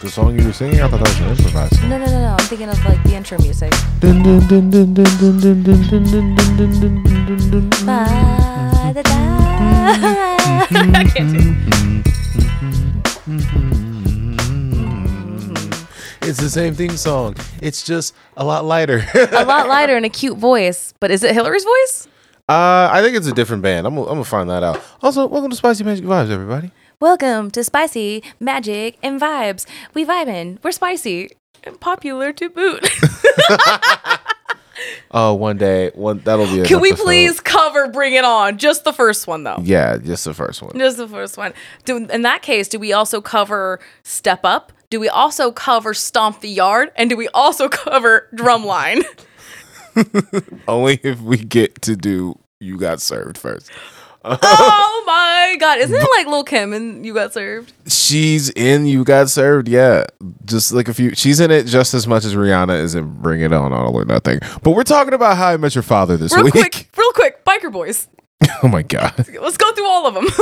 the song you were singing? I thought that was an improvised song. No, no, no, no. I'm thinking of like the intro music. Dun, dun, dun, dun, dun, dun, dun, dun, dun, dun, dun, dun, dun, dun, dun, dun. Ba-da-da. I can't do It's the same theme song. It's just a lot lighter. A lot lighter and a cute voice. But is it Hilary's voice? uh, I think it's a different band. I'm gonna, I'm gonna find that out. Also, welcome to Spicy Magic Vibes, everybody. Welcome to Spicy Magic and Vibes. We vibin'. We're spicy and popular to boot. Oh, one day, one that'll be. An Can we episode. please cover Bring It On? Just the first one, though. Yeah, just the first one. Just the first one. Do, in that case, do we also cover Step Up? Do we also cover Stomp the Yard? And do we also cover Drumline? Only if we get to do "You Got Served" first. Oh my god. Isn't it like Lil Kim and You Got Served? She's in "You Got Served." Yeah, just like a few. She's in it just as much as Rihanna is in "Bring It On" All or Nothing. But we're talking about How I Met Your Father this Real week. quick, real quick, Biker Boys. oh my god. Let's go through all of them.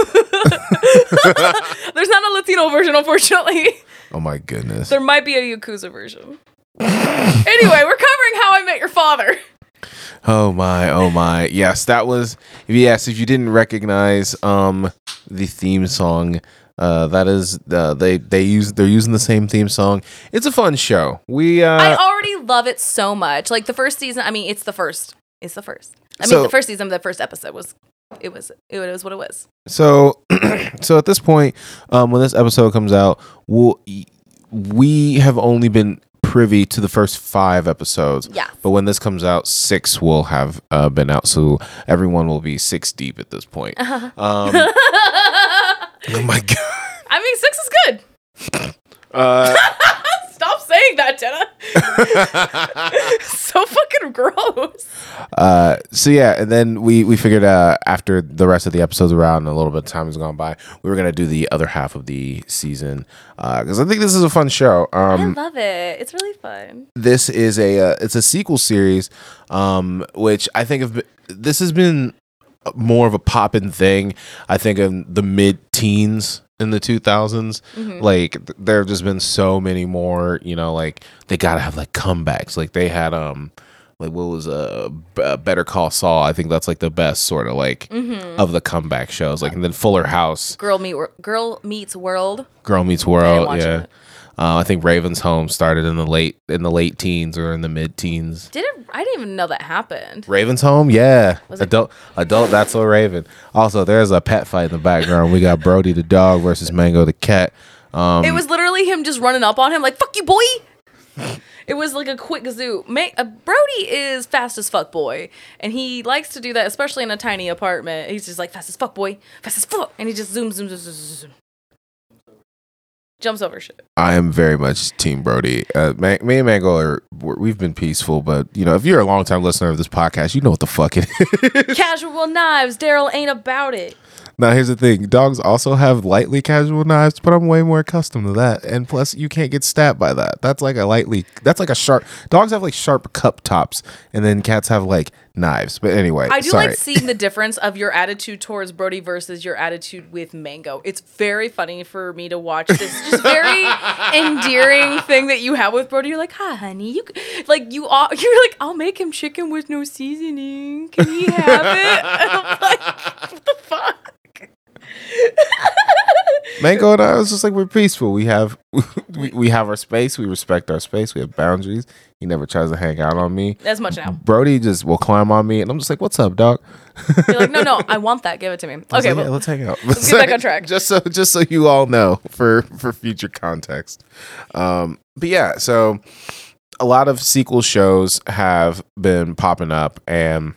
There's not a Latino version, unfortunately. Oh my goodness. There might be a Yakuza version. anyway, we're covering How I Met Your Father. Oh my, oh my. Yes, that was yes, if you didn't recognize um the theme song, uh that is uh, they they use they're using the same theme song. It's a fun show. We uh I already love it so much. Like the first season, I mean, it's the first. It's the first. I mean, the first season, of the first episode was, it was, it was what it was. so so at this point, um when this episode comes out, we'll we have only been privy to the first 5 episodes. Yeah. But when this comes out, 6 will have uh, been out, so everyone will be 6 deep at this point. Um Oh my god. I mean, six is good. Uh Stop saying that, Jenna. so fucking gross. Uh, so yeah, and then we we figured uh, after the rest of the episodes were out and a little bit of time has gone by, we were gonna do the other half of the season because I think this is a fun show. Um, I love it. It's really fun. this is a uh, it's a sequel series, um, which I think of this has been more of a poppin' thing. I think in the mid teens in the 2000s like th- there have just been so many more you know like they gotta have like comebacks. Like they had um like what was uh, B- uh better call saul. I think that's like the best sort of like of the comeback shows. Like and then fuller house. Girl meet Girl meets world. girl meets world yeah. it. Uh, i think raven's home started in the late in the late teens or in the mid teens Did it? I didn't even know that happened. Raven's home, yeah. Was it- adult, adult. That's a Raven. Also, there's a pet fight in the background. We got Brody the dog versus Mango the cat. Um, it was literally him just running up on him like "fuck you, boy." It was like a quick zoo. Ma- uh, Brody is fast as fuck, boy, and he likes to do that, especially in a tiny apartment. He's just like fast as fuck, boy, fast as fuck, and he just zooms, zooms, zooms, zooms, zooms. Jumps over shit. I am very much Team Brody. Uh, me and Mango are we've been peaceful, but you know, if you're a long time listener of this podcast, you know what the fuck it is. Casual knives. Daryl ain't about it. now, here's the thing: dogs also have lightly casual knives, but I'm way more accustomed to that. And plus, you can't get stabbed by that. That's like a lightly. That's like a sharp. Dogs have like sharp cup tops, and then cats have like knives. But anyway, I do sorry. like seeing the difference of your attitude towards Brody versus your attitude with Mango. It's very funny for me to watch this just very endearing thing that you have with Brody. You're like, "Hi, honey." you like you are. You're like, "I'll make him chicken with no seasoning. Can he have it?" And I'm like, "What the fuck?" Mango and I was just like we're peaceful. We have we, we have our space. We respect our space. We have boundaries. He never tries to hang out on me. As much now. Brody just will climb on me, and I'm just like, "What's up, dog?" You're like, "No, no, I want that. Give it to me." Okay, like, yeah, well, let's hang out. Let's get back on track. Just so just so you all know for for future context. Um, but yeah, so a lot of sequel shows have been popping up, and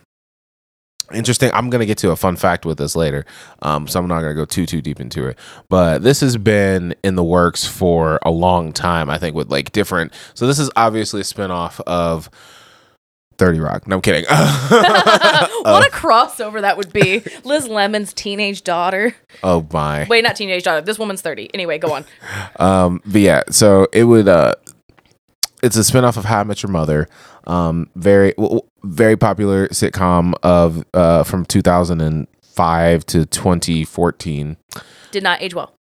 interesting. I'm gonna get to a fun fact with this later, um, so I'm not gonna go too too deep into it. But this has been in the works for a long time. I think with like different. So this is obviously a spinoff of. 30 Rock. No, I'm kidding. what a crossover that would be. Liz Lemon's teenage daughter. oh my. Wait, not teenage daughter. This woman's 30. Anyway, go on. Um, but yeah, so it would uh it's a spinoff of How I Met Your Mother. Um, very very popular sitcom of uh from 2005 to 2014. Did not age well.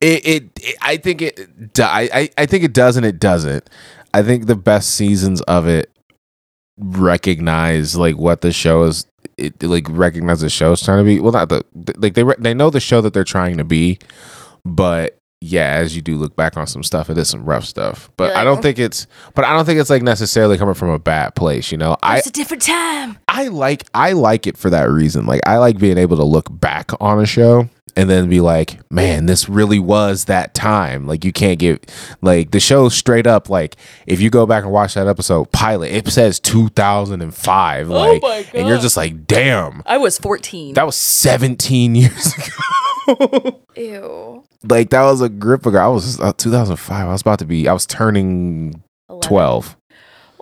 It, it, it I think it I, I think it does and it doesn't. I think the best seasons of it recognize like what the show is it like recognize the show is trying to be. Well, not the like they re- they know the show that they're trying to be, but yeah, as you do look back on some stuff, it is some rough stuff. But You're I don't "Oh." think it's. But I don't think it's like necessarily coming from a bad place. You know, oh, I It's a different time. I like I like it for that reason. Like I like being able to look back on a show and then be like, man, this really was that time. Like you can't get like the show straight up. Like if you go back and watch that episode pilot, it says 2005. Like, my and you're just like, damn, I was 14. that was 17 years ago. Ew. like that was a grip ago. I was uh, 2005. I was about to be. I was turning 11. 12.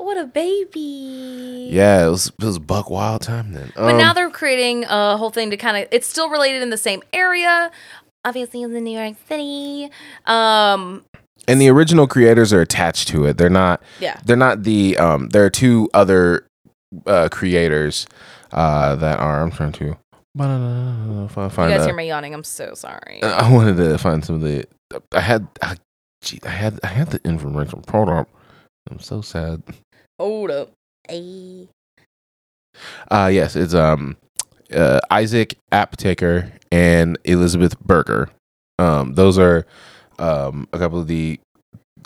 What a baby. Yeah, it was it was buck wild time then. But Um, now they're creating a whole thing to kind of. It's still related in the same area. Obviously, in the New York City. Um. and the original creators are attached to it. They're not. Yeah. They're not the. Um. There are two other uh, creators uh, that are. I'm trying to find. You guys hear me yawning? I'm so sorry. I wanted to find some of the. I had. I, gee, I had. I had the information. Hold up. I'm so sad. Hold up. Ay. Uh yes, it's um uh Isaac Aptaker and Elizabeth Berger. Um those are um a couple of the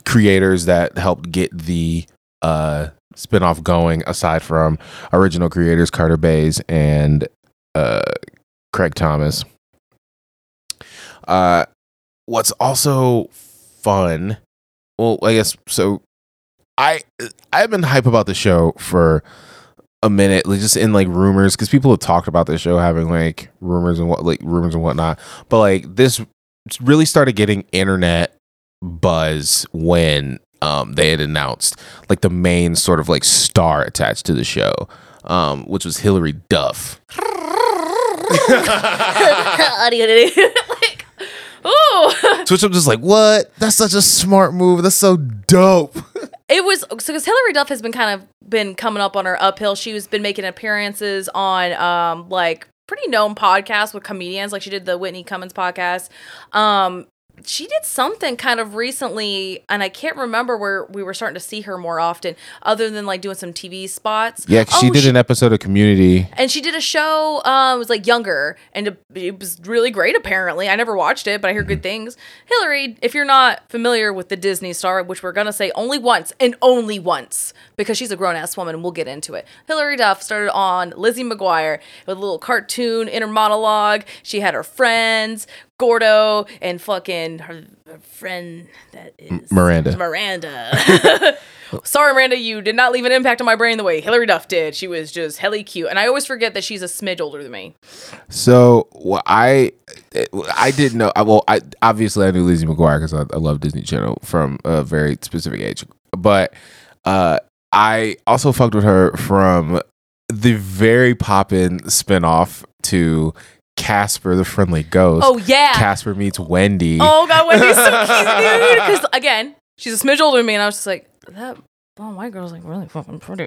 creators that helped get the uh spin-off going aside from original creators Carter Bays and uh Craig Thomas. Uh what's also fun well I guess so I I've been hype about the show for a minute, like just in like rumors, because people have talked about this show having like rumors and what like rumors and whatnot. But like this really started getting internet buzz when um they had announced like the main sort of like star attached to the show, um, which was Hilary Duff. Ooh. So which I'm just like, what? That's such a smart move. That's so dope. It was so because Hilary Duff has been kind of been coming up on her uphill. She's been making appearances on um like pretty known podcasts with comedians. Like she did the Whitney Cummings podcast. Um she did something kind of recently, and I can't remember where we were starting to see her more often, other than like doing some TV spots. Yeah, 'cause she Oh, did an episode of Community. and she did a show um it was like younger and it, was really great apparently i never watched it but i hear good things hilary if you're not familiar with the disney star which we're gonna say only once and only once because she's a grown-ass woman and we'll get into it hilary duff started on lizzie mcguire with a little cartoon inner monologue she had her friends gordo and fucking her, her friend that is Miranda. Miranda. Sorry, Miranda, you did not leave an impact on my brain the way Hilary Duff did. She was just helly cute, and I always forget that she's a smidge older than me. So well, I I didn't know. I- Well, I obviously I knew Lizzie McGuire because I, I love Disney Channel from a very specific age. But uh, I also fucked with her from the very poppin' spinoff to Casper the Friendly Ghost. Oh yeah. Casper meets Wendy. oh god, Wendy's so cute, dude. Because again, she's a smidge older than me, and I was just like, that blonde white girl's like really fucking pretty.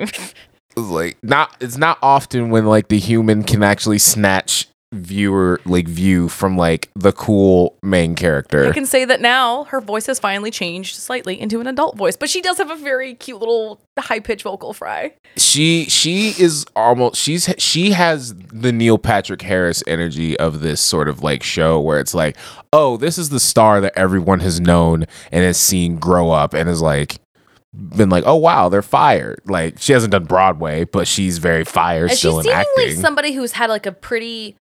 It's like not it's not often when like the human can actually snatch viewer like view from like the cool main character. I can say that now her voice has finally changed slightly into an adult voice, but she does have a very cute little high pitched vocal fry. she she is almost she's she has the Neil Patrick Harris energy of this sort of like show where it's like, oh, this is the star that everyone has known and has seen grow up and is like been like, oh wow, they're fired. Like she hasn't done Broadway, but she's very fire And still in seems acting. like somebody who's had like a pretty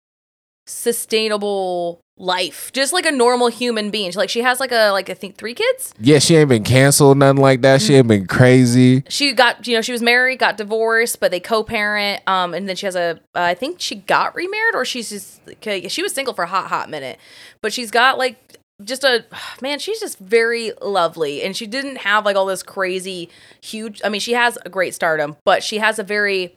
sustainable life, just like a normal human being. She, like she has like a like I think three kids. yeah, she ain't been canceled, nothing like that. She ain't been crazy. She got you know she was married, got divorced, but they co-parent. Um, and then she has a uh, I think she got remarried or she's just okay, she was single for a hot hot minute, but she's got like just a man she's just very lovely and she didn't have like all this crazy huge i mean she has a great stardom but she has a very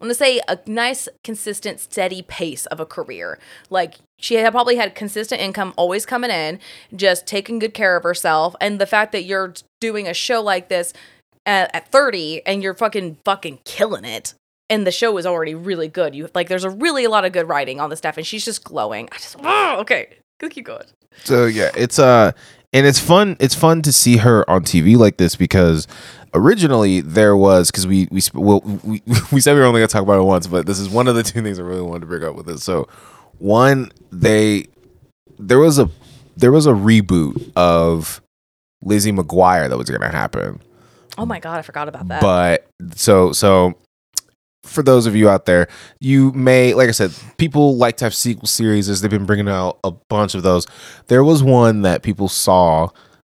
I'm gonna say a nice, consistent, steady pace of a career. Like she had probably had consistent income always coming in, just taking good care of herself. And the fact that you're doing a show like this at, at 30 and you're fucking fucking killing it, and the show is already really good. You like, there's a really a lot of good writing on the stuff, and she's just glowing. I just oh, okay. Keep going. So yeah, it's uh and it's fun it's fun to see her on TV like this because originally there was because we we well, we we said we were only gonna talk about it once, but this is one of the two things I really wanted to bring up with it. So one, they there was a there was a reboot of Lizzie McGuire that was gonna happen. Oh my god, I forgot about that. But so so for those of you out there, you may like I said, people like to have sequel series as they've been bringing out a bunch of those. There was one that people saw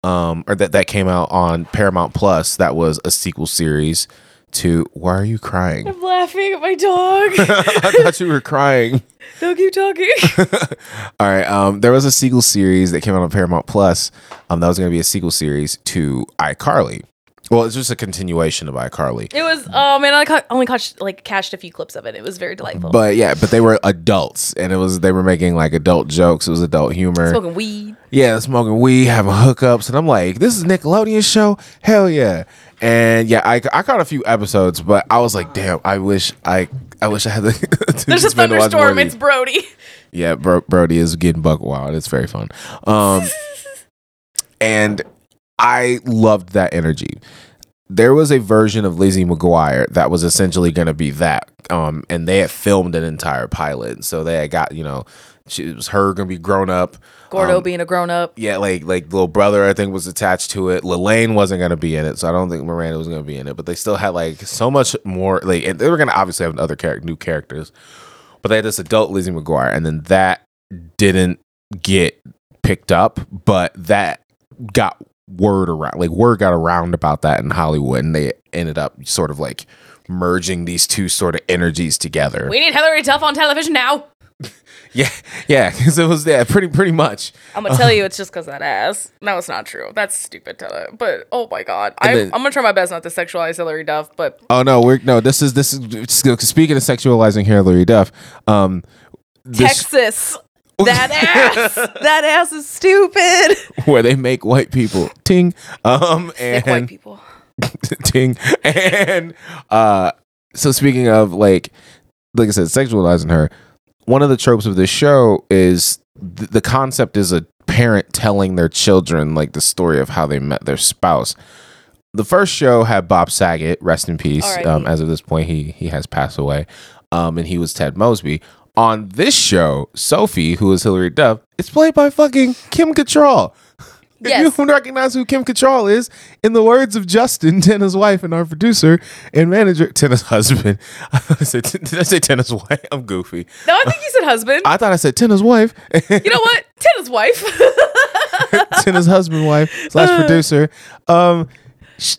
um or that that came out on Paramount Plus that was a sequel series to Why are you crying? I'm laughing at my dog. I thought you were crying. no, keep talking. All right. Um, there was a sequel series that came out on Paramount Plus. Um, that was going to be a sequel series to iCarly. Well, it's just a continuation of iCarly. It was oh man, I ca- only caught like catched a few clips of it. It was very delightful. But yeah, but they were adults, and it was they were making like adult jokes. It was adult humor. Smoking weed. Yeah, smoking weed, having hookups, and I'm like, this is Nickelodeon show. Hell yeah! And yeah, I, I caught a few episodes, but I was like, damn, I wish I I wish I had the. There's a spend to watch more thunderstorm. It's Brody. Yeah, Bro- Brody is getting buck wild. It's very fun. Um, and I loved that energy. There was a version of Lizzie McGuire that was essentially going to be that. Um, and they had filmed an entire pilot. So they had got, you know, she, it was her going to be grown up. Gordo Um, being a grown up. Yeah, like like little brother, I think was attached to it. Lalaine wasn't gonna be in it, so I don't think Miranda was gonna be in it. But they still had like so much more. Like, and they were gonna obviously have other character, new characters, but they had this adult Lizzie McGuire, and then that didn't get picked up, but that got word around. Like word got around about that in Hollywood, and they ended up sort of like merging these two sort of energies together. We need Hilary Duff on television now. Yeah, yeah, because it was yeah, pretty pretty much. I'm gonna tell you, it's just because that ass. No, it's not true. That's stupid. To, but oh my god, I, I'm gonna try my best not to sexualize Hilary Duff. But Oh no, we're no. This is this is speaking of sexualizing Hilary Duff. Um, this, Texas, that ass, that ass is stupid. where they make white people ting, um, Thick and white people. ting, and uh, so speaking of like, like I said, sexualizing her. One of the tropes of this show is th- the concept is a parent telling their children like the story of how they met their spouse. The first show had Bob Saget, rest in peace. Um, as of this point, he he has passed away, um, and he was Ted Mosby. On this show, Sophie, who is Hillary Duff, is played by fucking Kim Cattrall. If Yes. you don't recognize who Kim Cattrall is, in the words of Justin, Tenna's wife and our producer and manager, Tenna's husband. I said, did I say Tenna's wife? I'm goofy. No, I think you said husband. I thought I said Tenna's wife. you know what? Tina's wife. Tenna's husband, wife slash producer. Um,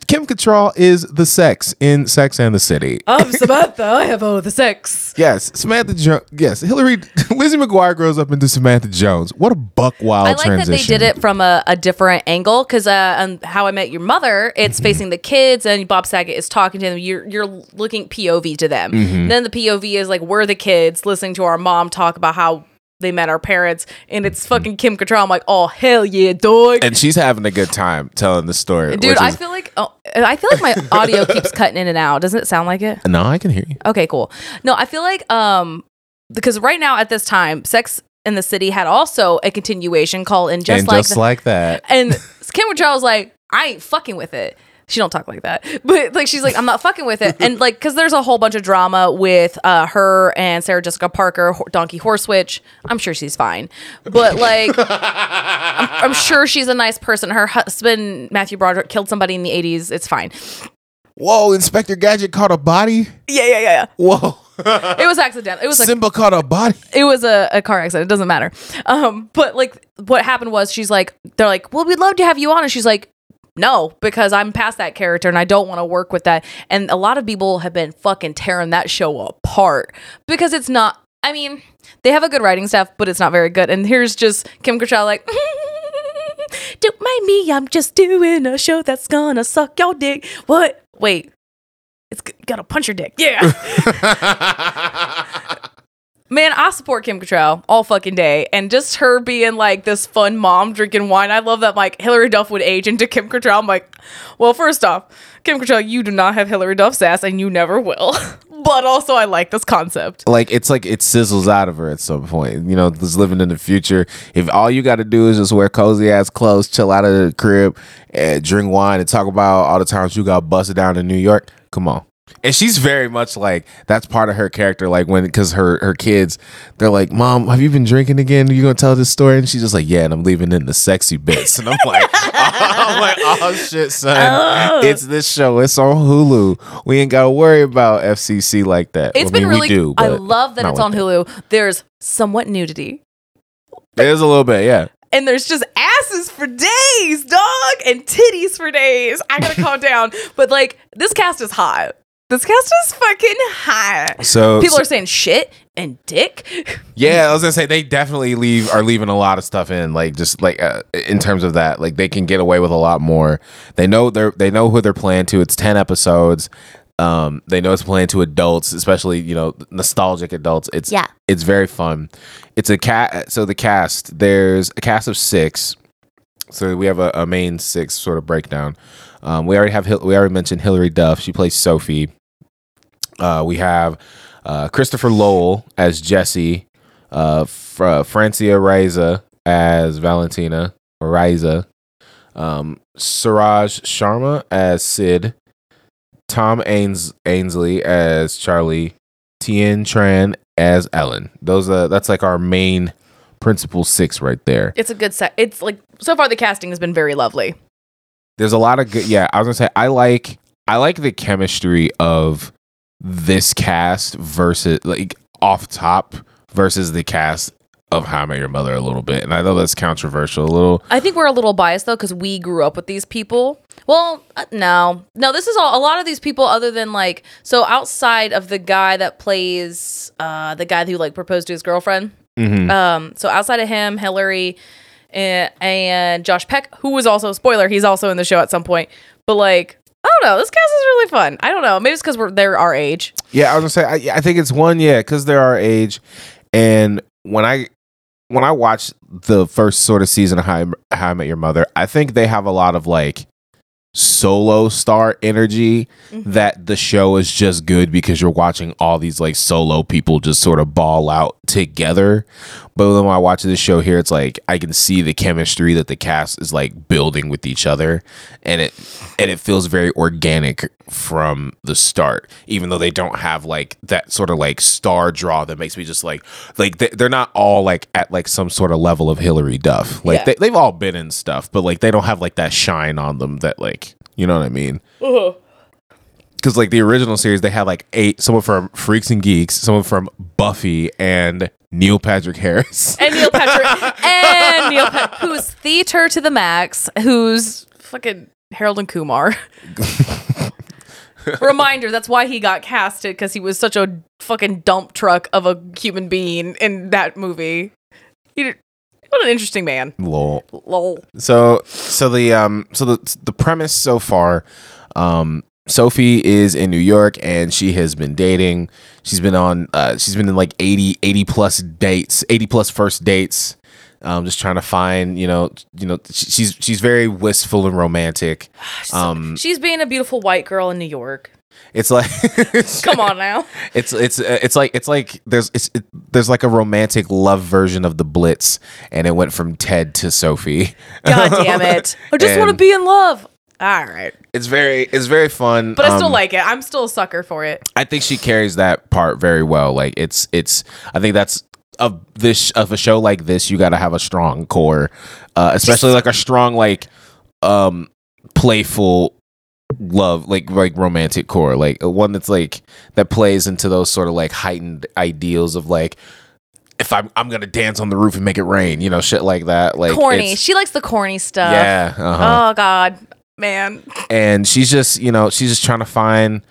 Kim Cattrall is the sex in Sex and the City. I'm Samantha. I have all the sex. Yes, Samantha Jones. Yes, Hilary Lizzie McGuire grows up into Samantha Jones. What a buck wild I like transition. that they did it from a, a different angle because uh, on How I Met Your Mother, Mm-hmm. it's facing the kids and Bob Saget is talking to them. You're you're looking POV to them. Mm-hmm. Then the POV is like we're the kids listening to our mom talk about how they met our parents, and it's fucking Kim Cattrall. I'm like, oh hell yeah, dog. and she's having a good time telling the story. Dude, I is- feel like oh, I feel like my audio keeps cutting in and out. Doesn't it sound like it? no, I can hear you. Okay, cool. No, I feel like um because right now at this time, Sex in the City had also a continuation called and just and like just the- like that, and Kim Cattrall was like, I ain't fucking with it. She don't talk like that, but like she's like, I'm not fucking with it, and like because there's a whole bunch of drama with uh, her and Sarah Jessica Parker, Ho- Donkey Horsewitch. I'm sure she's fine, but like, I'm, I'm sure she's a nice person. Her husband Matthew Broderick killed somebody in the 80s. It's fine. whoa! Inspector Gadget caught a body. Yeah, yeah, yeah, yeah. Whoa! It was accidental. It was like Simba caught a body. it was a, a car accident. It doesn't matter. Um, but like what happened was she's like, they're like, well, we'd love to have you on. And she's like, no, because I'm past that character and I don't want to work with that. And a lot of people have been fucking tearing that show apart because it's not, I mean, they have a good writing staff, but it's not very good. And here's just Kim Cattrall like, don't mind me. I'm just doing a show that's gonna suck your dick. What? Wait. It's g- gotta punch your dick. Yeah. Man, I support Kim Cattrall all fucking day, and just her being like this fun mom drinking wine. I love that. Like Hilary Duff would age into Kim Cattrall. I'm like, well, first off, Kim Cattrall, you do not have Hilary Duff's ass, and you never will. but also I like this concept. like it's like it sizzles out of her at some point. You know, just living in the future. If all you got to do is just wear cozy ass clothes, chill out of the crib, and drink wine, and talk about all the times you got busted down in New York, come on. And she's very much like that's part of her character. Like when, because her her kids, they're like, "Mom, have you been drinking again? Are you gonna tell this story?" And she's just like, "Yeah," and I'm leaving in the sexy bits. And I'm like, I'm like, "Oh shit, son, oh. it's this show. It's on Hulu. We ain't gotta worry about FCC like that. It's I been really we do. I love that it's on Hulu. There's somewhat nudity. There's a little bit, yeah. and there's just asses for days, dog, and titties for days. I gotta calm down. But like, this cast is hot. This cast is fucking hot. So People so- are saying shit and dick. Yeah, I was gonna say they definitely leave are leaving a lot of stuff in, like just like uh, in terms of that, like they can get away with a lot more. They know they're they know who they're playing to. It's ten episodes. Um, they know it's playing to adults, especially you know nostalgic adults. It's Yeah. it's very fun. It's a cat. So the cast there's a cast of six. So we have a, a main six sort of breakdown. Um, we already have Hil- we already mentioned Hilary Duff. She plays Sophie. Uh, we have uh, Christopher Lowell as Jesse, uh, Fra- Francia Raisa as Valentina Riza, um, Suraj Sharma as Sid, Tom Ains- Ainsley as Charlie, Tien Tran as Ellen. Those are that's like our main principal six right there. It's a good set. It's like so far the casting has been very lovely. there's a lot of good yeah i was gonna say i like i like the chemistry of this cast versus like off top versus the cast of how i met your mother a little bit and i know that's controversial a little I think we're a little biased though because we grew up with these people. Well, uh, no, no. This is all a lot of these people, other than like so outside of the guy that plays uh the guy who like proposed to his girlfriend. Mhm. Um, so outside of him, Hilary and, and Josh Peck, who was also spoiler, he's also in the show at some point. But like, I don't know, this cast is really fun. I don't know, maybe it's because we're they're our age. yeah i was gonna say i, I think it's one yeah because they're our age and when i when i watched the first sort of season of how I, how I met your mother i think they have a lot of like solo star energy mm-hmm. that the show is just good because you're watching all these like solo people just sort of ball out together. But when I watch this show here, it's like I can see the chemistry that the cast is like building with each other, and it and it feels very organic from the start. Even though they don't have like that sort of like star draw that makes me just like like they, they're not all like at like some sort of level of Hilary Duff. Like Yeah. they, they've all been in stuff, but like they don't have like that shine on them that like you know what I mean uh-huh. Because like the original series they had like eight someone from freaks and geeks someone from buffy and neil patrick harris And Neil Patrick and Neil Pat- who's theater to the max, who's fucking Harold and Kumar. Reminder, that's why he got casted because he was such a fucking dump truck of a human being in that movie. He what an interesting man. lol Lol. so so the um so the the premise so far um sophie is in new york and she has been dating she's been on uh she's been in like 80 80 plus dates 80 plus first dates um just trying to find you know you know she's she's very wistful and romantic um She's being a beautiful white girl in New York. it's like Come on now. It's it's uh, it's like it's like there's it's it, there's like a romantic love version of the Blitz, and it went from Ted to Sophie. God damn it. I just want to be in love. All right. It's very it's very fun, But I still Um, like it. I'm still a sucker for it. I think she carries that part very well. Like it's it's I think that's of this of a show like this, you got to have a strong core, uh, especially like a strong like um playful love like like romantic core like uh, one that's like that plays into those sort of like heightened ideals of like if I'm I'm gonna dance on the roof and make it rain, you know, shit like that. Like corny. She likes the corny stuff. yeah, uh-huh. Oh God, man. and she's just you know she's just trying to find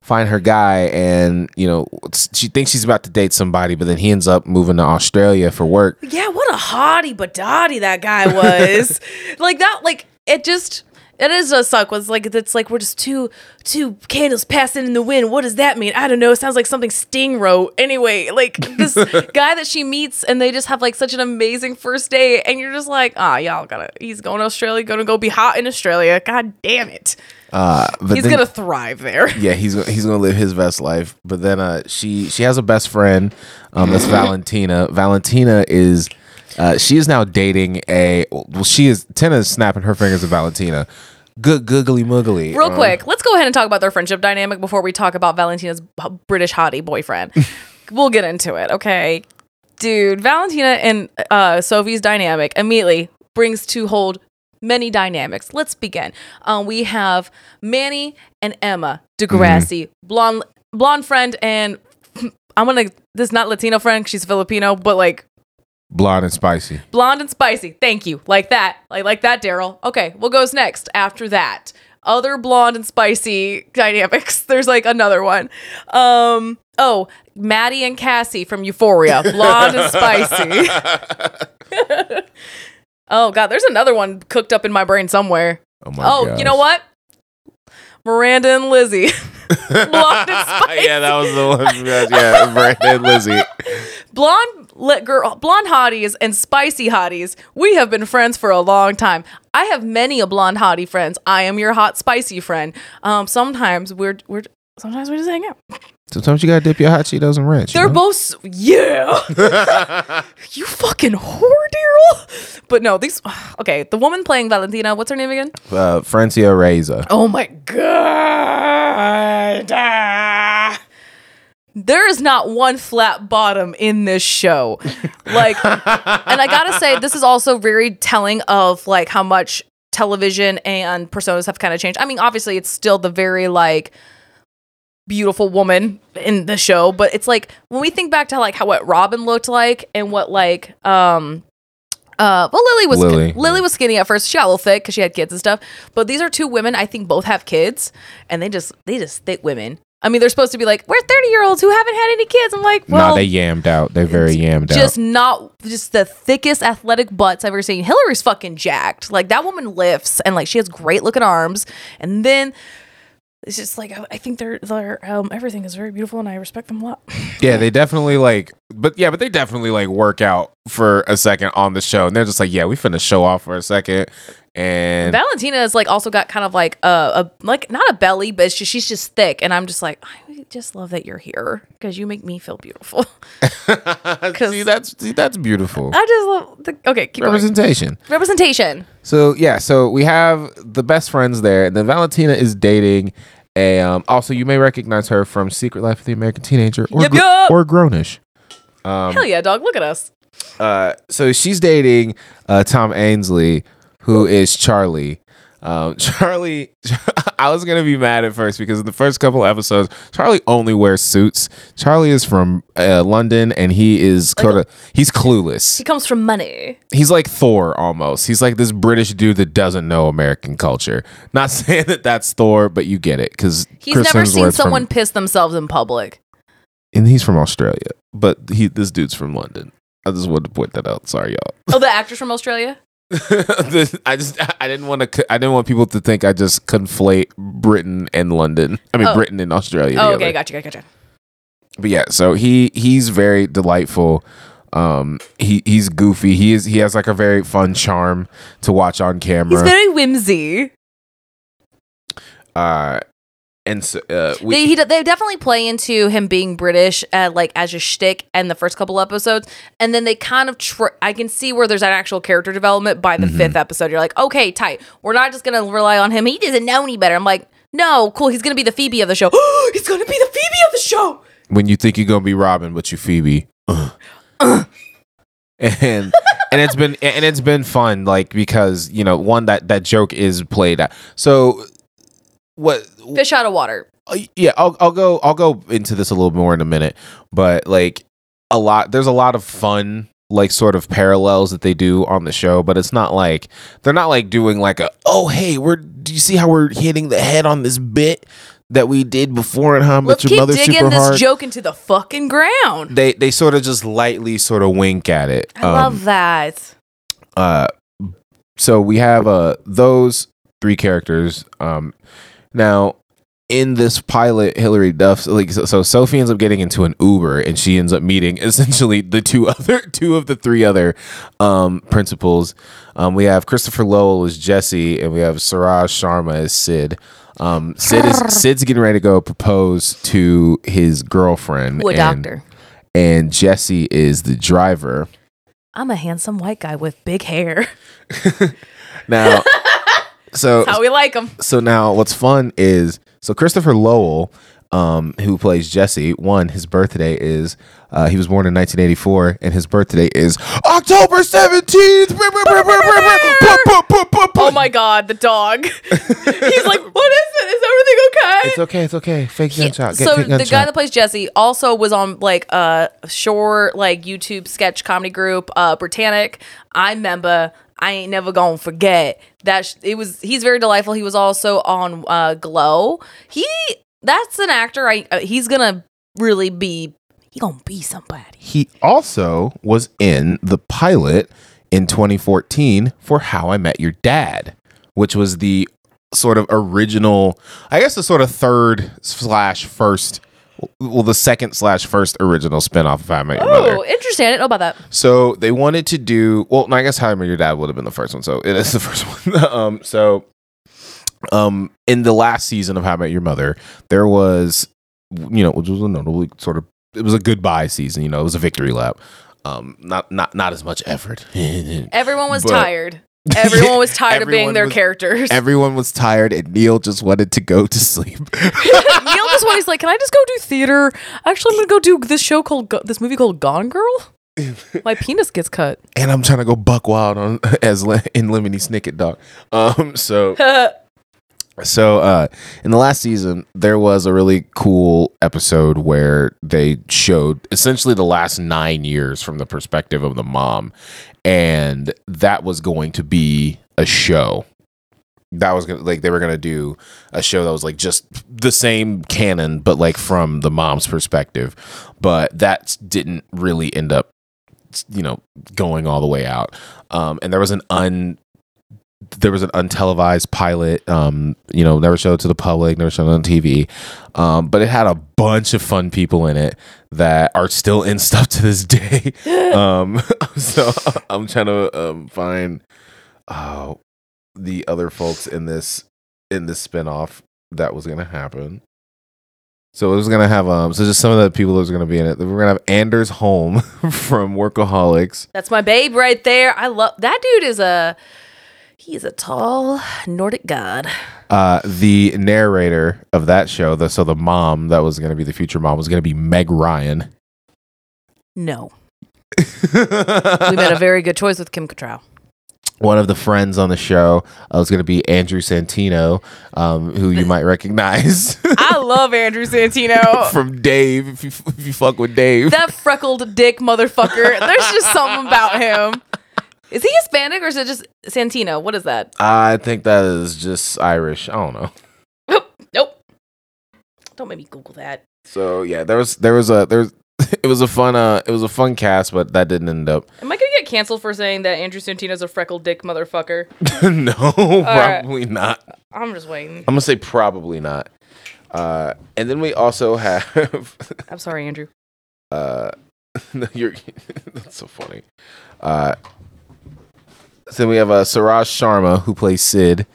find her guy and you know she thinks she's about to date somebody but then he ends up moving to australia for work Yeah, what a hottie but dotty that guy was. like that. Like it just. It is a suck. Was like it's like we're just two two candles passing in the wind. What does that mean? I don't know. It sounds like something Sting wrote. Anyway, like this guy that she meets, and they just have like such an amazing first date, and you're just like, ah, y'all gotta. He's going to Australia, gonna go be hot in Australia. God damn it, Uh, but he's then- gonna thrive there. yeah, he's he's gonna live his best life. But then uh, she she has a best friend, um, that's Valentina. Valentina is uh, she is now dating a well, she is Tina is snapping her fingers at Valentina. Good googly muggly. Real Um, quick, let's go ahead and talk about their friendship dynamic before we talk about Valentina's British hottie boyfriend. we'll get into it, okay? Dude, Valentina and uh, Sophie's dynamic immediately brings to hold many dynamics. Let's begin. Um, we have Manny and Emma Degrassi, blonde blonde friend, and I'm gonna this is not Latino friend. She's Filipino, but like blonde and spicy. blonde and spicy. Thank you. Like that. Like like that, Daryl. Okay, what goes next after that? Other blonde and spicy dynamics. There's like another one. Um oh, Maddie and Cassie from Euphoria. Blonde and spicy. oh god, there's another one cooked up in my brain somewhere. Oh my oh, you know what? Miranda and Lizzie. blonde and spicy. yeah, that was the one. Yeah, Brandon and Lizzie. blonde lit girl blonde hotties and spicy hotties we have been friends for a long time i have many a blonde hottie friends i am your hot spicy friend um sometimes we're we're sometimes we just hang out Sometimes you gotta dip your hot Cheetos in ranch. you they're know? both yeah you fucking whore Daryl. but no these okay the woman playing valentina what's her name again uh, Francia Raisa. oh my god Ah. there is not one flat bottom in this show like and I gotta say, this is also very telling of like how much television and personas have kind of changed. I mean, obviously, it's still the very like beautiful woman in the show, but it's like when we think back to like how what Robin looked like and what like um uh well Lily was Lily, Lily was skinny at first. She got a little thick because she had kids and stuff. But these are two women I think both have kids, and they just they just thick women. I mean, they're supposed to be like we're thirty year olds who haven't had any kids. I'm like, well, nah, they yammed out. They're very yammed just out. not just the thickest athletic butts I've ever seen. Hilary's fucking jacked. Like that woman lifts and like she has great looking arms. And then it's just like I, I think they're they're um everything is very beautiful and I respect them a lot. Yeah, they definitely like, but yeah, but they definitely like work out for a second on the show, and they're just like, yeah, we finna show off for a second, and Valentina has like also got kind of like a, a like not a belly, but it's just, she's just thick, and I'm just like I just love that you're here because you make me feel beautiful. see that's see, that's beautiful I just love the okay keep going. representation. representation. So yeah, so we have the best friends there, and then Valentina is dating a. Um, also, you may recognize her from Secret Life of the American Teenager or Yup, gr- or Grownish. Um, Hell yeah, dog! Look at us. uh, so she's dating uh, Tom Ainsley, who is Charlie. Um, Charlie, I was gonna be mad at first because in the first couple episodes, Charlie only wears suits. Charlie is from uh, London, and he is sort of he's clueless. He comes from money. He's like Thor almost. He's like this British dude that doesn't know American culture. Not saying that that's Thor, but you get it because He's never seen someone piss themselves in public. and he's from Australia, but he this dude's from London. I just wanted to point that out. Sorry, y'all. Oh, the actor's from Australia. I just I didn't want to I didn't want people to think I just conflate Britain and London. I mean Oh. Britain and Australia. Oh, okay, gotcha, gotcha, gotcha. But yeah, so he he's very delightful. Um, he he's goofy. He is he has like a very fun charm to watch on camera. He's very whimsy. uh, and so uh, we, they, he, they definitely play into him being British, uh, like as a shtick, and the first couple episodes, and then they kind of. Tr- I can see where there's an actual character development by the Mm-hmm. fifth episode. You're like, okay, tight. We're not just gonna rely on him. He doesn't know any better. I'm like, no, cool. He's gonna be the Phoebe of the show. He's gonna be the Phoebe of the show. when you think you're gonna be Robin, but you Phoebe. and and it's been and it's been fun, like because you know one that that joke is played at. So what? Fish out of water. uh, Yeah, I'll I'll go I'll go into this a little more in a minute, but like a lot there's a lot of fun like sort of parallels that they do on the show, but it's not like they're not like doing like a oh hey we're do you see how we're hitting the head on this bit that we did before and how I your keep mother digging super this hard. joke into the fucking ground. they they sort of just lightly sort of wink at it. I love that. uh so we have uh those three characters. Um, now in this pilot, Hilary Duff, like so, so Sophie ends up getting into an Uber, and she ends up meeting essentially the two other two of the three other um, principals. Um, we have Christopher Lowell as Jesse, and we have Suraj Sharma as Sid. Um, Sid is Sid's getting ready to go propose to his girlfriend. A and, doctor. and Jesse is the driver. I'm a handsome white guy with big hair. Now, so How we like them. so now what's fun is so Christopher Lowell, um, who plays Jesse, one, his birthday is uh, he was born in 1984, and his birthday is October 17th. Oh my god, the dog. He's like, what is it? Is everything okay? It's okay, it's okay. Fake gunshot. Get so fake the guy that plays Jesse also was on like a short like YouTube sketch comedy group, uh, Britannic. I remember. I ain't never gonna forget that. Sh- it was. He's very delightful. He was also on uh, Glow. He. That's an actor. I. Uh, he's gonna really be. He gonna be somebody. he also was in the pilot in 2014 for How I Met Your Dad, which was the sort of original, I guess the sort of third slash first, well, the second slash first original spinoff of How I Met Your Mother. Oh, interesting. I didn't know about that. So they wanted to do well. I guess How I Met Your Dad would have been the first one. So it is the first one. um, so, um, in the last season of How I Met Your Mother, there was, you know, which was a notable sort of. It was a goodbye season. You know, it was a victory lap. Um, not not not as much effort. Everyone was But- tired. Everyone was tired of being their was- characters. Everyone was tired, and Neil just wanted to go to sleep. Neil just. He's like, "Can I just go do theater? Actually, I'm gonna go do this show called this movie called Gone Girl. My penis gets cut." and I'm trying to go buck wild on as in Lemony Snicket dog. Um, so So uh in the last season there was a really cool episode where they showed essentially the last 9 years from the perspective of the mom and that was going to be a show. That was to like they were going to do a show that was like just the same canon but like from the mom's perspective. But that didn't really end up you know going all the way out. Um and there was an un there was an untelevised pilot um you know never showed to the public never showed on tv um but it had a bunch of fun people in it that are still in stuff to this day um so i'm trying to um find uh the other folks in this in this spin-off that was gonna happen so it was gonna have um so just some of the people that was gonna be in it we're gonna have anders holm from workaholics That's my babe right there. I love that dude. Is a he is a tall Nordic god. uh, the narrator of that show, the so the mom that was going to be the future mom was going to be Meg Ryan. No, we made a very good choice with Kim Cattrall. One of the friends on the show uh, was going to be Andrew Santino, um, who you might recognize I love Andrew Santino. from Dave. If you, if you fuck with Dave, that freckled dick motherfucker. There's just something about him. Is he Hispanic or is it just Santino? What is that? I think that is just Irish. I don't know. Nope. Nope. Don't make me Google that. So yeah, there was there was a there's it was a fun uh it was a fun cast, but that didn't end up. Am I gonna get canceled for saying that Andrew Santino's a freckled dick motherfucker? no, right. probably not. I'm just waiting. I'm gonna say probably not. Uh, and then we also have I'm sorry, Andrew. uh, you're that's so funny. Uh, so then we have uh, Suraj Sharma who plays Sid.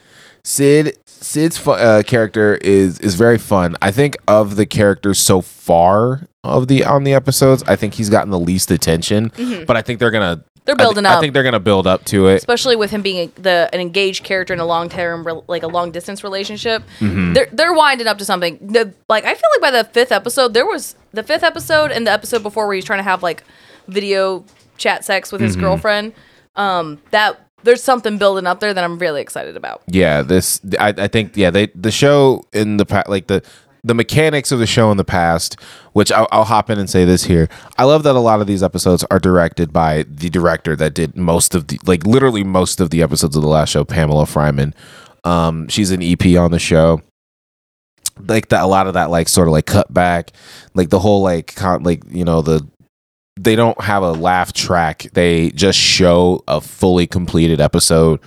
Sid Sid's fu- uh, character is is very fun. I think of the characters so far of the on the episodes, I think he's gotten the least attention. But I think they're gonna Mm-hmm. They're I thi- building I, think they're gonna build up to it. especially with him being a, the an engaged character in a long term re- like a long distance relationship Mm-hmm. they're they're winding up to something the, like i feel like by the fifth episode there was the fifth episode and the episode before where he's trying to have like video chat sex with his Mm-hmm. girlfriend um that there's something building up there that i'm really excited about. Yeah this I, I think yeah they the show in the past like the the mechanics of the show in the past which I'll, I'll hop in and say this here. I love that a lot of these episodes are directed by the director that did most of the like literally most of the episodes of the last show pamela fryman. Um she's an ep on the show. Like that a lot of that like sort of like cut back. Like the whole like con- like you know the they don't have a laugh track. They just show a fully completed episode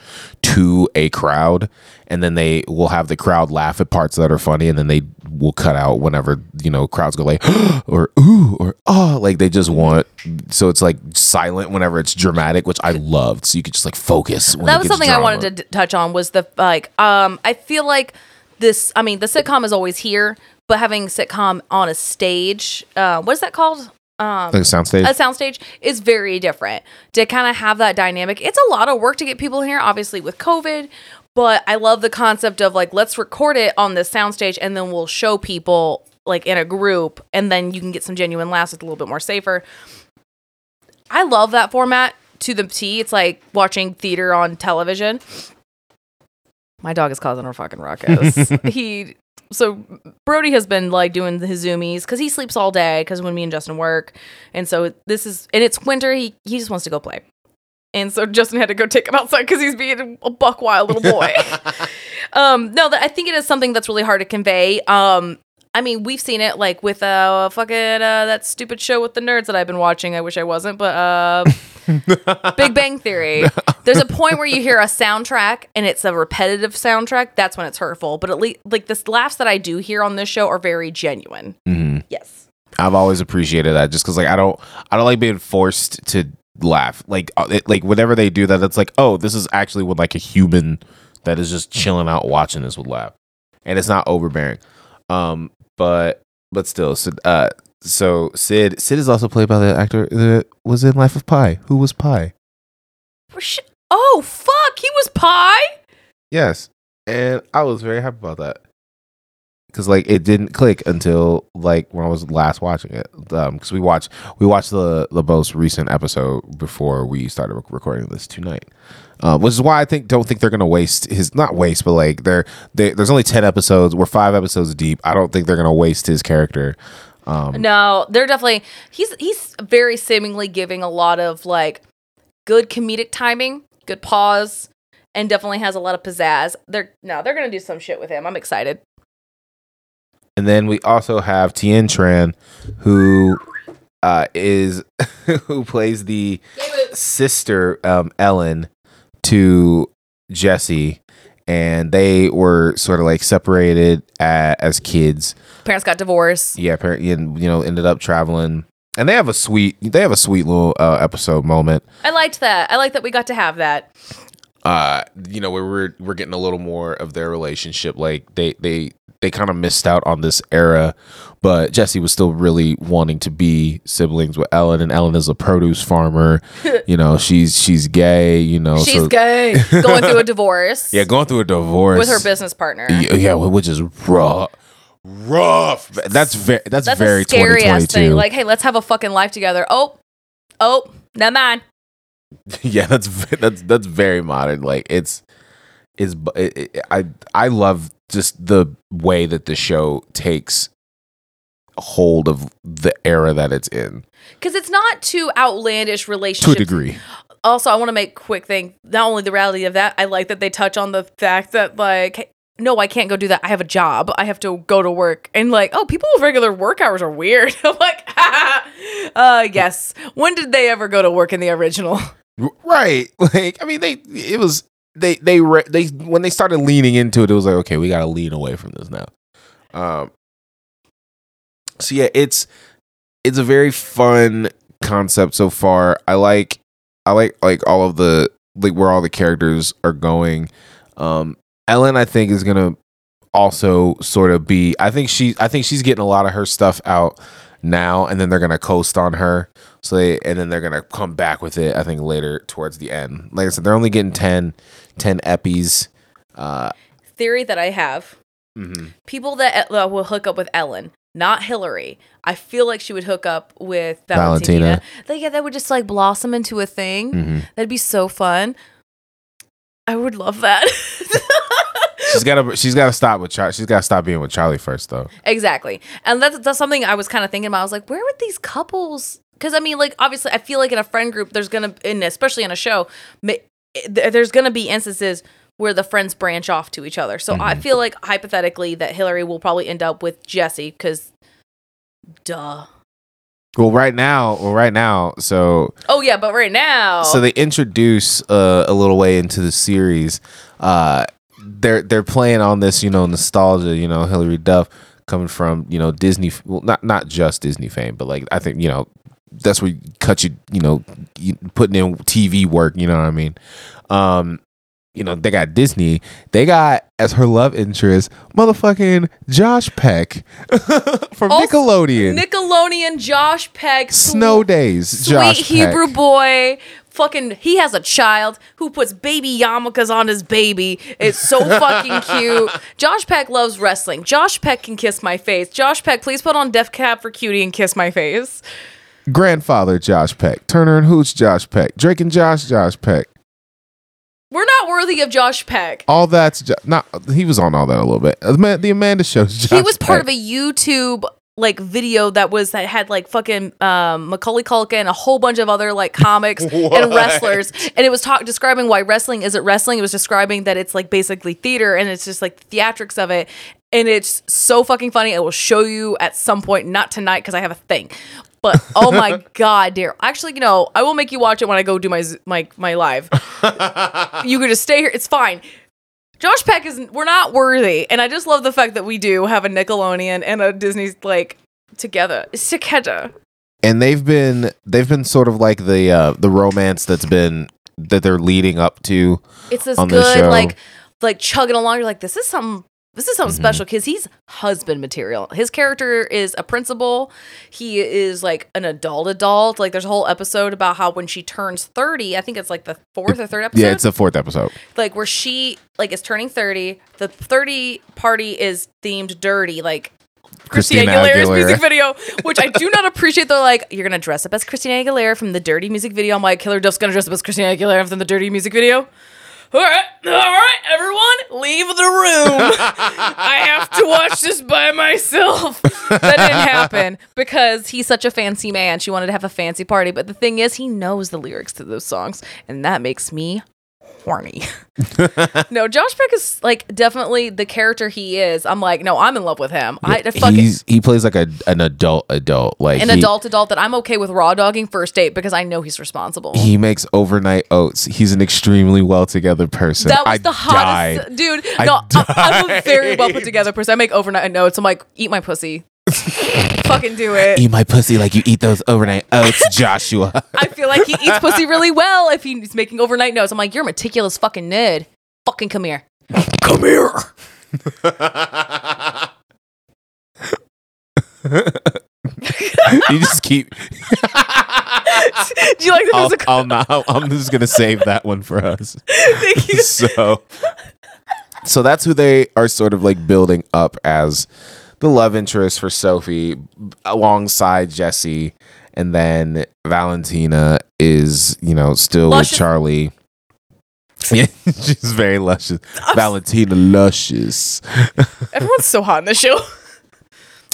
to a crowd, and then they will have the crowd laugh at parts that are funny, and then they will cut out whenever you know crowds go like or ooh or oh, like they just want. So it's like silent whenever it's dramatic, which I loved. So you could just like focus. When that was something I wanted to d- touch on was the like um I feel like this I mean the sitcom is always here but having sitcom on a stage uh what is that called um like a soundstage. a soundstage is very different to kind of have that dynamic it's a lot of work to get people in here obviously with covid but I love the concept of like let's record it on this soundstage and then we'll show people like in a group and then you can get some genuine laughs it's a little bit more safer I love that format to the T. It's like watching theater on television. My dog is causing a fucking ruckus. he so Brody has been like doing his zoomies because he sleeps all day because when me and Justin work, and so this is and it's winter. He he just wants to go play, and so Justin had to go take him outside because he's being a buck wild little boy. um, no, that I think it is something that's really hard to convey. Um, I mean, we've seen it like with uh fucking uh, that stupid show with the nerds that I've been watching. I wish I wasn't, but uh Big Bang Theory. There's a point where you hear a soundtrack and it's a repetitive soundtrack. That's when it's hurtful. But at least like the laughs that I do hear on this show are very genuine. Mhm. Yes. I've always appreciated that just because like I don't I don't like being forced to laugh like uh, it, like whenever they do that it's like oh this is actually what like a human that is just chilling out watching this would laugh and it's not overbearing um but but still so uh so Sid Sid is also played by the actor that was in Life of Pi. Who was Pi? Oh fuck, he was pie. yes. And I was very happy about that because like it didn't click until like when I was last watching it. Um, because we watched we watched the the most recent episode before we started rec- recording this tonight. Um, which is why I think don't think they're gonna waste his not waste, but like they're they, there's only ten episodes. We're five episodes deep. I don't think they're gonna waste his character. Um, No, they're definitely he's he's very seemingly giving a lot of like good comedic timing, good pause, and definitely has a lot of pizzazz. They're no, they're gonna do some shit with him. I'm excited. And then we also have Tien Tran, who uh, is who plays the sister um, Ellen to Jesse, and they were sort of like separated a as kids. Parents got divorced. Yeah, and you know, ended up traveling. And they have a sweet, they have a sweet little uh, episode moment. I liked that. I like that we got to have that. uh you know where we're we're getting a little more of their relationship like they they they kind of missed out on this era but jesse was still really wanting to be siblings with ellen and ellen is a produce farmer you know she's she's gay you know She's so- gay, going through a divorce. yeah going through a divorce with her business partner. yeah, yeah which is rough rough that's very that's, That's very scary ass 2022 thing. Like, hey, let's have a fucking life together. Oh, oh, never mind. yeah that's that's that's very modern like it's is it, it, i i love just the way that the show takes hold of the era that it's in. Because it's not too outlandish relationship. to a degree. Also i want to make quick thing. Not only the reality of that i like that they touch on the fact that like no i can't go do that. I have a job. I have to go to work. And like oh people with regular work hours are weird. I'm like uh yes. When did they ever go to work in the original? Right. Like i mean they it was they they re- they when they started leaning into it it was like okay we gotta lean away from this now. Um so yeah it's it's a very fun concept so far. I like i like like all of the like where all the characters are going. Um ellen i think is gonna also sort of be i think she i think she's getting a lot of her stuff out now and then they're gonna coast on her. So they and then they're gonna come back with it i think later towards the end. Like i said they're only getting 10 10 Eppies. uh theory that i have mhm. people that uh, will hook up with ellen not hilary i feel like she would hook up with valentina, Valentina. Like, yeah that would just like blossom into a thing Mhm. that'd be so fun i would love that she's gotta she's gotta stop with Char- she's gotta stop being with charlie first though Exactly. And that's, that's something I was kind of thinking about. I was like, where would these couples? Because I mean, like, obviously, I feel like in a friend group, there's going to, and especially in a show, there's going to be instances where the friends branch off to each other. So I Mhm. feel like hypothetically that Hilary will probably end up with Jesse because, duh. Well, right now, well, right now, so Oh yeah, but right now, so they introduce uh, a little way into the series. Uh, they're they're playing on this, you know, nostalgia. You know, Hilary Duff coming from you know Disney, well, not not just Disney fame, but like I think you know that's where you cut you, you know, you putting in TV work. You know what I mean? Um, you know, they got Disney. They got as her love interest, motherfucking Josh Peck from Also, Nickelodeon. Nickelodeon, Josh Peck, Snow Days, sweet Josh Hebrew Peck. boy. Fucking, he has a child who puts baby yarmulkes on his baby. It's so fucking cute. Josh Peck loves wrestling. Josh Peck can kiss my face. Josh Peck, please put on Death Cab for Cutie and kiss my face. Grandfather Josh Peck, Turner and Hooch Josh Peck, Drake and Josh Josh Peck. We're not worthy of Josh Peck. All that's jo- not. He was on all that a little bit. The Amanda shows. Josh he was part of a YouTube like video that was that had like fucking um, Macaulay Culkin and a whole bunch of other like comics and wrestlers, and it was talk describing why wrestling isn't wrestling. It was describing that it's like basically theater and it's just like the theatrics of it, and it's so fucking funny. I will show you at some point, not tonight because I have a thing. But oh my god, dear! Actually, you know, I will make you watch it when I go do my my my live. you could just stay here. It's fine. Josh Peck is we're not worthy, and I just love the fact that we do have a Nickelodeon and a Disney like together. It's together. and they've been they've been sort of like the uh, the romance that's been that they're leading up to. It's this On good show. like like chugging along. You're like, this is some this is something Mhm. special because he's husband material. His character is a principal. He is like an adult adult. Like there's a whole episode about how when she turns 30, I think it's like the fourth or third episode. Yeah, it's the fourth episode. like where she like is turning 30 the 30 party is themed dirty like Christina, Christina Aguilera's Aguilera. music video, which I do not appreciate. They're like, you're gonna dress up as Christina Aguilera from the Dirty music video. I'm like, Killer Duff's gonna dress up as Christina Aguilera from the Dirty music video. All right, all right, everyone, leave the room. I have to watch this by myself. That didn't happen because he's such a fancy man. She wanted to have a fancy party, but the thing is, he knows the lyrics to those songs, and that makes me horny. no, Josh Peck is like definitely the character he is. I'm like, no, I'm in love with him. I, I fucking He's he plays like a an adult adult like an he, adult adult that I'm okay with raw dogging first date because I know he's responsible. He makes overnight oats. He's an extremely well together person. that was I the hottest died. dude. I no, I'm, I'm a very well put together person. I make overnight notes. I'm like, eat my pussy. Fucking do it. Eat my pussy like you eat those overnight oats, Joshua. I feel like he eats pussy really well if he's making overnight notes. I'm like, you're a meticulous fucking nerd. Fucking come here. Come here. you just keep. do you like the I'll, musical? I'll not. I'm just gonna save that one for us. Thank you. so, so that's who they are sort of like building up as the love interest for Sophie, alongside Jesse, and then Valentina is you know still Luscious. with Charlie. Yeah, she's very luscious. Valentina luscious. Everyone's so hot in the show.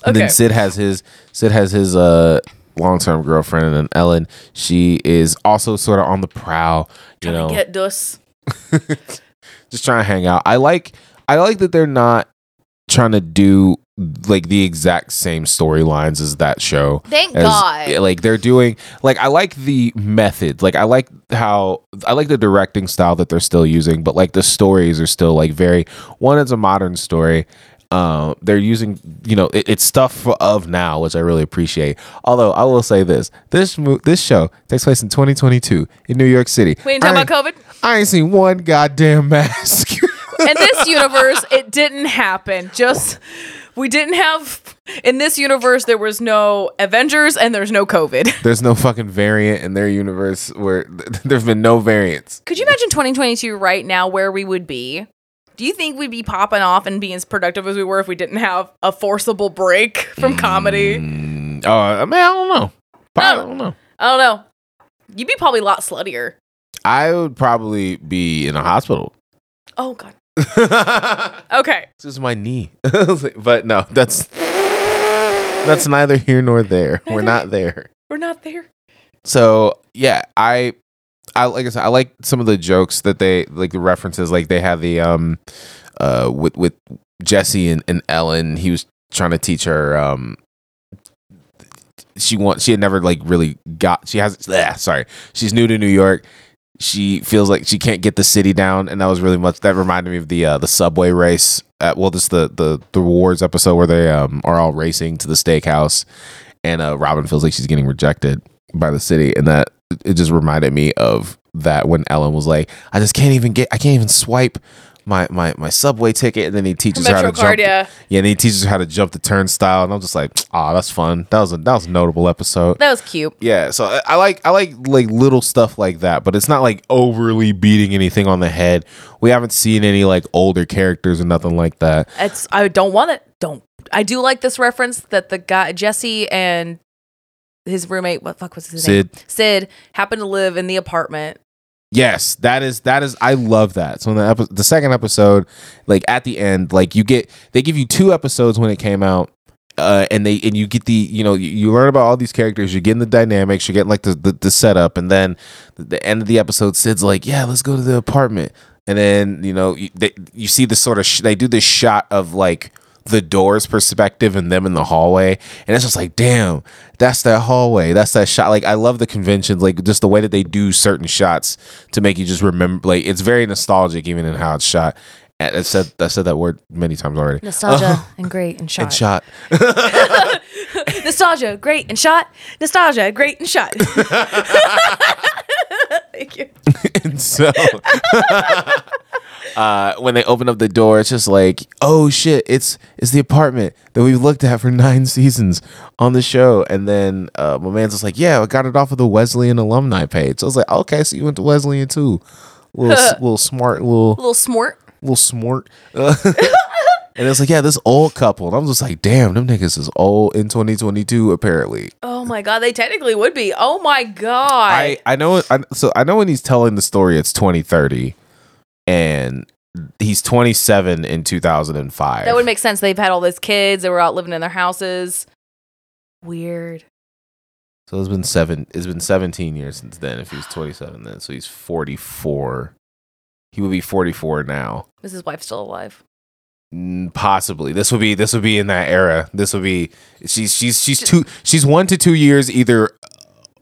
And Okay. then Sid has his Sid has his uh long term girlfriend, and then Ellen, she is also sort of on the prowl. You know, Get dus. just trying to hang out. I like I like that they're not trying to do like the exact same storylines as that show. Thank As- God. Like they're doing like I like the method. Like I like how I like the directing style that they're still using, but like the stories are still like very one is a modern story. Um, they're using, you know, it, it's stuff of now, which I really appreciate. Although I will say this: this mo- this show takes place in 2022 in New York City. We ain't talking about COVID. I ain't seen one goddamn mask. In this universe, it didn't happen. Just we didn't have in this universe there was no Avengers and there's no COVID. There's no fucking variant in their universe where there's been no variants. Could you imagine 2022 right now where we would be? Do you think we'd be popping off and being as productive as we were if we didn't have a forcible break from comedy? Mm, oh, I mean, I don't know. I don't know. I don't know. You'd be probably a lot sluttier. I would probably be in a hospital. Oh god. this is my knee. but no, that's that's neither here nor there. We're not there. We're not there. So yeah, I I like I said, I like some of the jokes that they like the references. Like they have the um uh with with Jesse and, and Ellen. He was trying to teach her um she wants she had never like really got she has bleh, sorry she's new to New York. She feels like she can't get the city down, and that was really much. That reminded me of the uh, the subway race. At, well, just the the the rewards episode where they um are all racing to the steakhouse, and uh, Robin feels like she's getting rejected by the city, and that it just reminded me of that when Ellen was like, "I just can't even get, I can't even swipe my my my subway ticket," and then he teaches her how to jump. yeah. yeah, and he teaches her how to jump the turnstile, and I'm just like, "Oh, that's fun. That was a that was a notable episode." That was cute. Yeah, so I, I like I like like little stuff like that, but it's not like overly beating anything on the head. We haven't seen any like older characters or nothing like that. It's I don't want it. Don't. I do like this reference that the guy Jesse and his roommate, what fuck was his name? Sid. Sid happened to live in the apartment. Yes, that is that is I love that. So in the epi- the second episode, like at the end, like you get they give you two episodes when it came out. Uh, and they and you get the you know you, you learn about all these characters you're getting the dynamics you're getting like the, the, the setup and then the, the end of the episode sid's like yeah let's go to the apartment and then you know you, they, you see this sort of sh- they do this shot of like the doors perspective and them in the hallway and it's just like damn that's that hallway that's that shot like i love the conventions like just the way that they do certain shots to make you just remember like it's very nostalgic even in how it's shot and I said I said that word many times already. Nostalgia uh-huh. and great and shot. And shot. Nostalgia, great and shot. Nostalgia, great and shot. Thank you. and so uh, when they open up the door, it's just like, oh shit, it's it's the apartment that we've looked at for nine seasons on the show. And then uh, my man's just like, yeah, I got it off of the Wesleyan alumni page. So I was like, okay, so you went to Wesleyan too. Little little smart little little smart. little smart. Uh, and it's like, yeah, this old couple. And I'm just like, damn, them niggas is old in 2022 apparently. Oh my god, they technically would be. Oh my god. I I know I, so I know when he's telling the story it's 2030 and he's 27 in 2005. that would make sense. They've had all those kids. They were out living in their houses. Weird. so it's been 7 it's been 17 years since then if he was 27 then so he's 44. He would be 44 now. Is his wife still alive? Possibly. This would be this would be in that era. This would be she's she's she's two she's 1 to 2 years either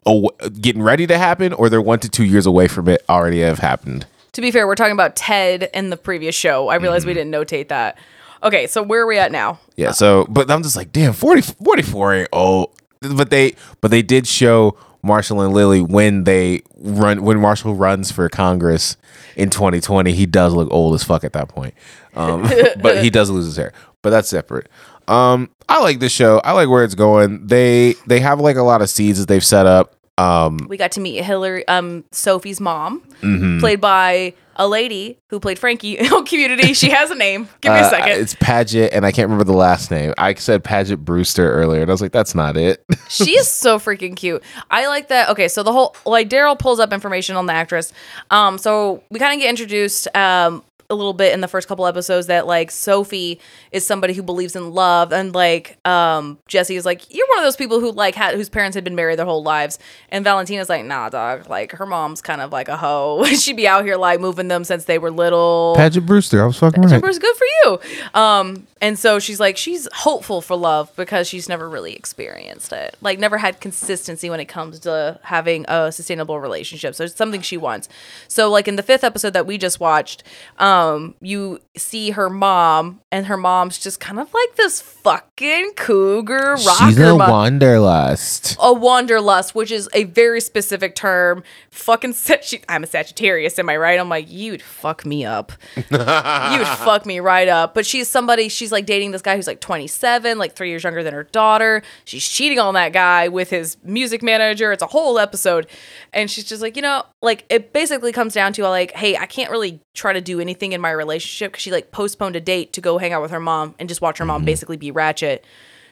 aw- getting ready to happen or they're 1 to 2 years away from it already have happened. To be fair, we're talking about Ted in the previous show. I realized we Mm-hmm. didn't notate that. Okay, so where are we at now? Yeah. So, but I'm just like, damn, 40, 44 ain't old. But they, but they did show Marshall and Lily when they run, when Marshall runs for Congress in 2020. He does look old as fuck at that point. Um, but he does lose his hair. But that's separate. Um, I like this show. I like where it's going. They they have like a lot of seeds that they've set up. Um, We got to meet Hilary, um, Sophie's mom, mhm. played by a lady who played Frankie on Community. She has a name. Give me a Uh, second. It's Paget, and I can't remember the last name. I said Paget Brewster earlier, and I was like, that's not it. she is so freaking cute. I like that. Okay, so the whole like Daryl pulls up information on the actress. Um, so we kind of get introduced um a little bit in the first couple episodes that like Sophie is somebody who believes in love and like um Jesse is like you're one of those people who like had whose parents had been married their whole lives and Valentina's like nah dog like her mom's kind of like a hoe she'd be out here like moving them since they were little Paget Brewster, I was fucking right. Jumper's good for you. Um, and so she's like, she's hopeful for love because she's never really experienced it. Like, never had consistency when it comes to having a sustainable relationship. So it's something she wants. So, like in the fifth episode that we just watched, um, Um, you see her mom, and her mom's just kind of like this fucking cougar rocker. She's a mom wanderlust. a wanderlust, which is a very specific term. Fucking, Sag- she, I'm a Sagittarius, am I right? I'm like, you'd fuck me up. you'd fuck me right up. But she's somebody. She's like dating this guy who's like 27, like three years younger than her daughter. She's cheating on that guy with his music manager. It's a whole episode, and she's just like, you know, like it basically comes down to like, hey, I can't really try to do anything in my relationship because she like postponed a date to go hang out with her mom and just watch her mom basically be ratchet.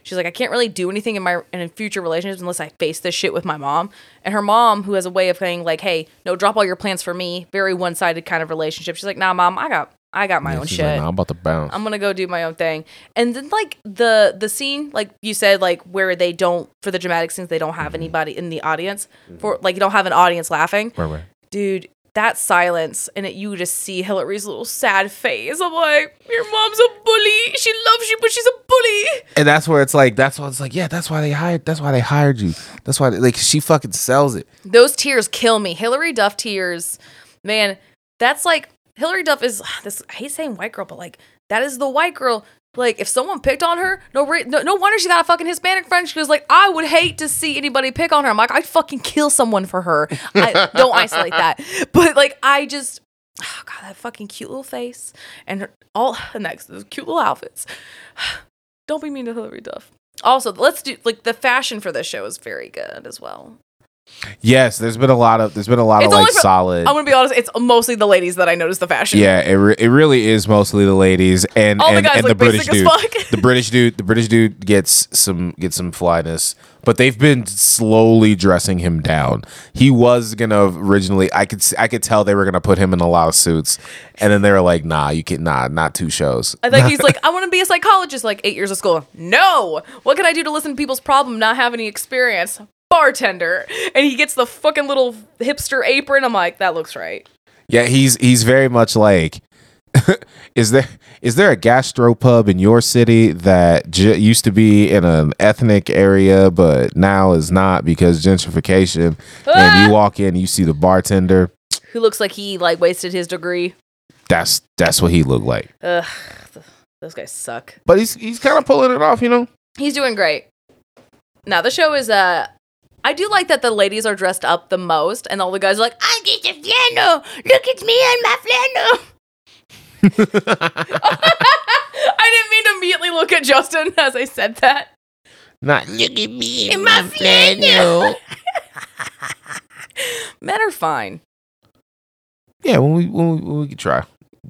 She's like, I can't really do anything in my in future relationships unless I face this shit with my mom. And her mom, who has a way of saying like, "Hey, no, drop all your plans for me." Very one sided kind of relationship. She's like, Nah, mom, I got I got my Yeah, own she's shit. like, "Nah, I'm about to bounce. I'm gonna go do my own thing. And then like the the scene, like you said, like where they don't for the dramatic scenes, they don't have Mm-hmm. anybody in the audience for like you don't have an audience laughing, right, right. dude. That silence and it, you just see Hilary's little sad face. I'm like, your mom's a bully. She loves you, but she's a bully. And that's where it's like that's why it's like yeah that's why they hired that's why they hired you that's why they, like she fucking sells it Those tears kill me. Hilary Duff tears, man. That's like Hilary Duff is this. I hate saying white girl, but like that is the white girl. Like if someone picked on her, no, re- no, no wonder she got a fucking Hispanic friend. She was like, I would hate to see anybody pick on her. I'm like, I'd fucking kill someone for her. I don't isolate that, but like I just, oh god, that fucking cute little face and her, all next those cute little outfits. Don't be mean to Hilary Duff. Also, let's do like the fashion for this show is very good as well. Yes there's been a lot of there's been a lot It's of like for- solid I'm gonna be honest. It's mostly the ladies that I notice the fashion. yeah it, re- it really is mostly the ladies and All the and, guys and the british dude the british dude the british dude gets some gets some flyness but they've been slowly dressing him down he was gonna originally i could i could tell they were gonna put him in a lot of suits and then they were like nah you can nah not two shows I think he's like, I want to be a psychologist. Like eight years of school. No. What can I do to listen to people's problem? Not have any experience. Bartender. And he gets the fucking little hipster apron. I'm like, that looks right. Yeah, he's he's very much like is there is there a gastropub in your city that j- used to be in an ethnic area but now is not because gentrification and Ah! you walk in you see the bartender Who looks like he like wasted his degree. that's that's what he looked like Ugh. Those guys suck. but he's he's kind of pulling it off you know He's doing great. Now the show is uh I do like that the ladies are dressed up the most and all the guys are like, I'm just a flannel. Look at me and my flannel. I didn't mean to immediately look at Justin as I said that. not look at me In my flannel. Men are fine. yeah when we when we, when we could try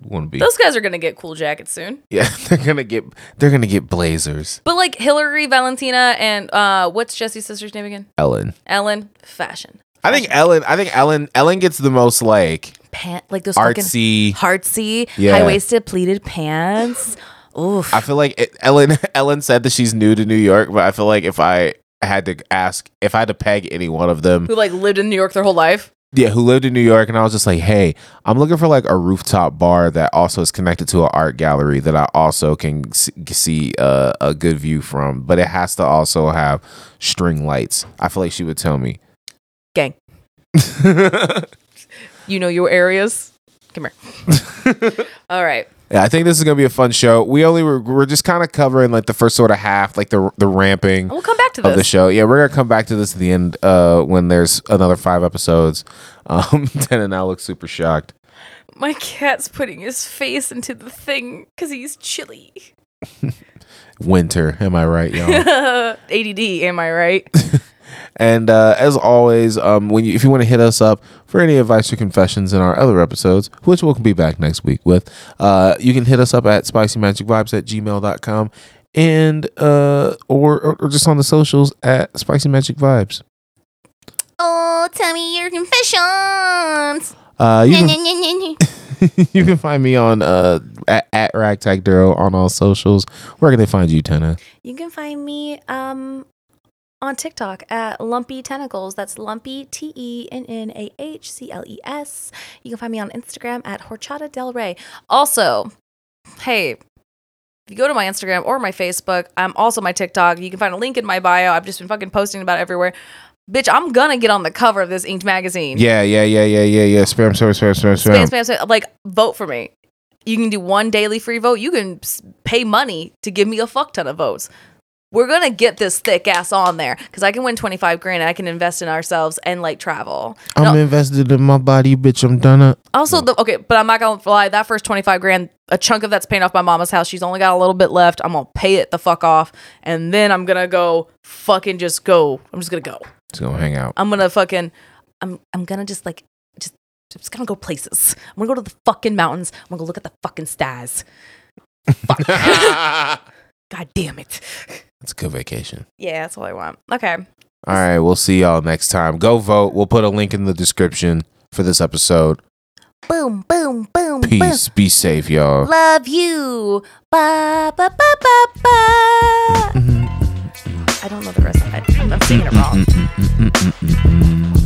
want to be Those guys are gonna get cool jackets soon. yeah they're gonna get they're gonna get blazers But like Hilary, Valentina, and uh what's Jesse's sister's name again? ellen Ellen. Fashion. i think ellen i think ellen ellen gets the most like Pant like those fucking artsy heartsy, Yeah. high waisted pleated pants. Oof. I feel like it, Ellen Ellen said that she's new to New York, but I feel like if I had to ask, if I had to peg any one of them, Who like lived in New York their whole life. Yeah, who lived in New York, and I was just like, hey, I'm looking for like a rooftop bar that also is connected to an art gallery that I also can see uh, a good view from, but it has to also have string lights. I feel like she would tell me. Gang. You know your areas. Come here. All right. Yeah, I think this is gonna be a fun show. We only were we're just kind of covering like the first sort of half, like the the ramping. We'll come back to of the show. Yeah, we're gonna come back to this at the end uh, when there's another five episodes. Um, Tana now looks super shocked. My cat's putting his face into the thing because he's chilly. Winter, am I right, y'all? ADD, am I right? And uh, as always, um, when you, if you want to hit us up for any advice or confessions in our other episodes, which we'll be back next week with, uh, you can hit us up at spicymagicvibes at gmail.com and uh, or, or or just on the socials at spicy magic vibes. oh, tell me your confessions. Uh, you can you can find me on uh at, at Ragtag Duro on all socials. Where can they find you, Tana? You can find me um on TikTok at Lumpy Tentacles. That's Lumpy T E N N A H C L E S. You can find me on Instagram at Horchata Del Rey. Also, hey, if you go to my Instagram or my Facebook, I'm also my TikTok. You can find a link in my bio. I've just been fucking posting about it everywhere. Bitch, I'm gonna get on the cover of this Inked magazine. Yeah, yeah, yeah, yeah, yeah, yeah. Spam, spam, spam, spam, Spam, spam. spam, spam. Like, vote for me. You can do one daily free vote. You can pay money to give me a fuck ton of votes. We're gonna get this thick ass on there because I can win 25 grand and I can invest in ourselves and like travel. I'm No, invested in my body, bitch. I'm done up. also, the, okay, but I'm not gonna lie. That first 25 grand, a chunk of that's paying off my mama's house. She's only got a little bit left. I'm gonna pay it the fuck off, and then I'm gonna go fucking just go. I'm just gonna go. Just gonna hang out. I'm gonna fucking, I'm I'm gonna just like just just gonna go places. I'm gonna go to the fucking mountains. I'm gonna go look at the fucking stars. God damn it. It's a good vacation. Yeah, that's all I want. Okay. All right, we'll see y'all next time. Go vote. We'll put a link in the description for this episode. Boom, boom, boom, Peace. Be safe, y'all. Love you. Ba ba ba ba ba. Mm-hmm. I don't know the rest of it. I'm singing it wrong.